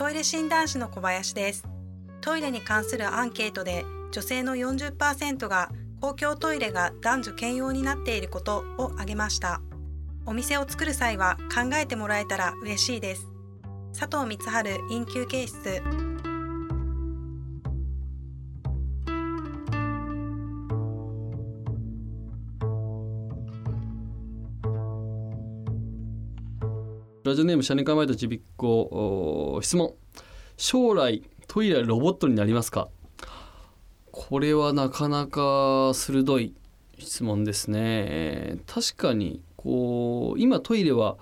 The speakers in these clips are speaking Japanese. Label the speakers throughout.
Speaker 1: トイレ診断士の小林です。トイレに関するアンケートで女性の40%が公共トイレが男女兼用になっていることを挙げました。お店を作る際は考えてもらえたら嬉しいです。佐藤光春陰休憩室
Speaker 2: ラジオネームシャネカマイトちびっこ質問。将来トイレロボットになりますか？これはなかなか鋭い質問ですね。確かにこう今トイレは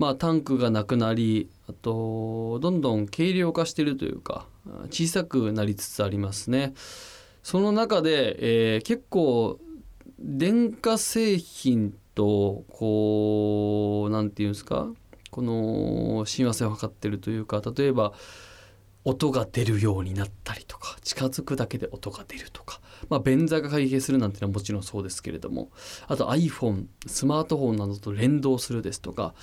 Speaker 2: まあタンクがなくなりあとどんどん軽量化してるというか小さくなりつつありますね。その中で、えー、結構電化製品とこう何て言うんですか？この親和性を図ってるというか例えば音が出るようになったりとか近づくだけで音が出るとか、まあ、便座が開閉するなんてのはもちろんそうですけれどもあと iPhone スマートフォンなどと連動するですとか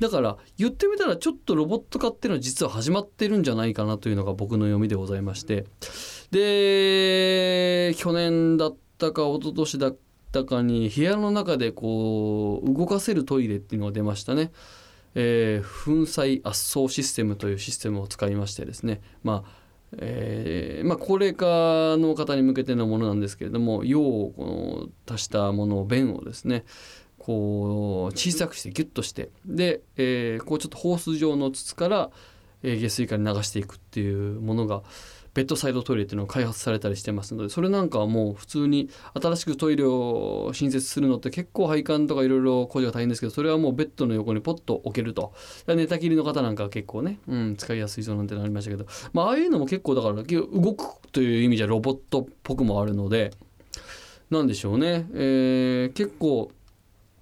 Speaker 2: だから言ってみたらちょっとロボット化っていうのは実は始まってるんじゃないかなというのが僕の読みでございましてで去年だったか一昨年だったかに部屋の中でこう動かせるトイレっていうのが出ましたね。えー、粉砕圧送システムというシステムを使いましてですね、まあえーまあ、高齢化の方に向けてのものなんですけれども用をこの足したものを便をですねこう小さくしてギュッとしてで、えー、こうちょっとホース状の筒から、え、下水管に流していくっていうものが、ベッドサイドトイレっていうのが開発されたりしてますのでそれなんかはもう普通に新しくトイレを新設するのって結構配管とかいろいろ工事が大変ですけどそれはもうベッドの横にポッと置けると。寝たきりの方なんかは結構ね、うん、使いやすいそうなんてのありましたけど、まあああいうのも結構だから動くという意味じゃロボットっぽくもあるので。なんでしょうね、えー、結構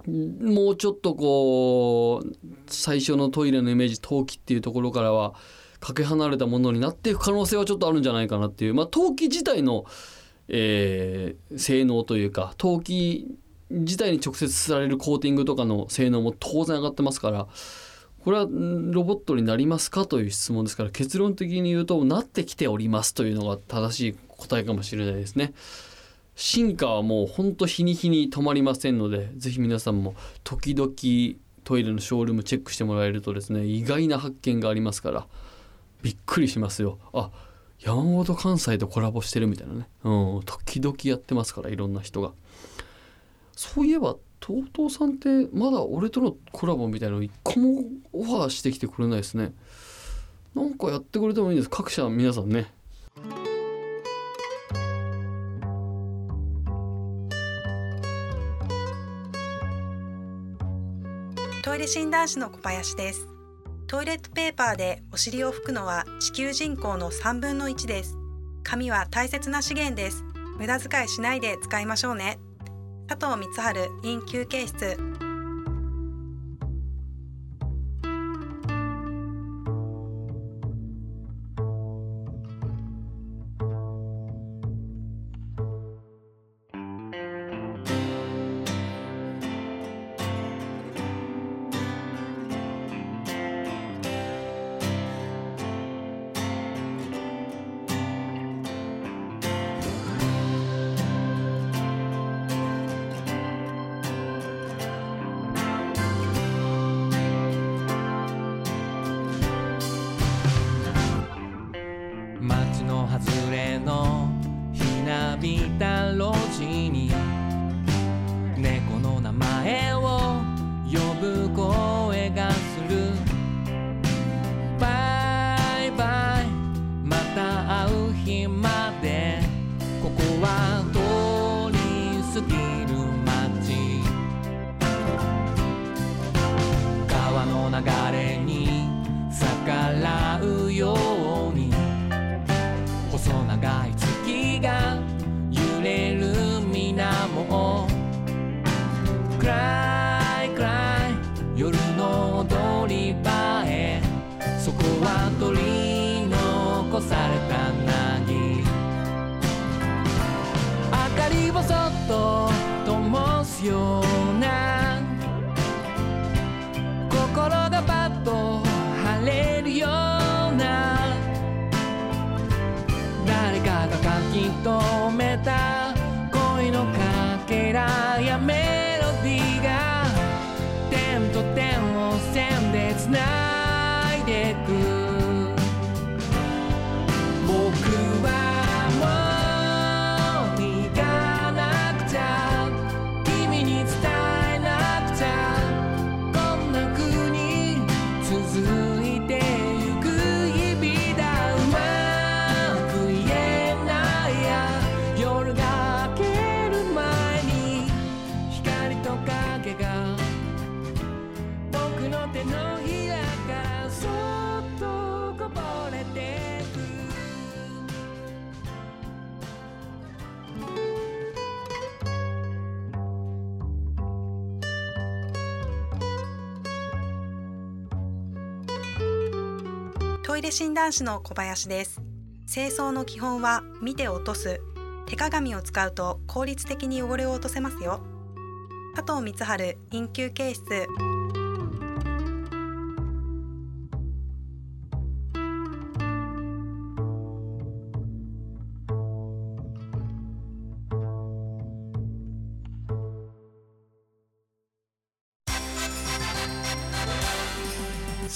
Speaker 2: もうちょっとこう最初のトイレのイメージ陶器っていうところからはかけ離れたものになっていく可能性はちょっとあるんじゃないかなっていう、まあ、陶器自体の、えー、性能というか陶器自体に直接されるコーティングとかの性能も当然上がってますからこれはロボットになりますかという質問ですから結論的に言うとなってきておりますというのが正しい答えかもしれないですね。進化はもうほんと日に日に止まりませんので是非皆さんも時々トイレのショールームチェックしてもらえるとですね意外な発見がありますからびっくりしますよ。あ山本関西とコラボしてるみたいなね、うん、時々やってますからいろんな人が。そういえば TOTO さんってまだ俺とのコラボみたいなの一個もオファーしてきてくれないですね。なんかやってくれてもいいんです。各社皆さんね。
Speaker 1: トイレ診断士の小林です。トイレットペーパーでお尻を拭くのは地球人口の3分の1です。紙は大切な資源です。無駄遣いしないで使いましょうね。佐藤光春陰休憩室。habitan 暗い夜の踊り場へそこは取り残された凪明かりをそっと灯すような
Speaker 3: 心がパッと晴れるような
Speaker 1: 誰かが書き留めたの手のひらかそっとこぼれて
Speaker 4: トイレ診断士の小林です。清掃の基本は見て落とす。手鏡を使うと効率的に汚れを落とせますよ。加藤光春、陰休憩室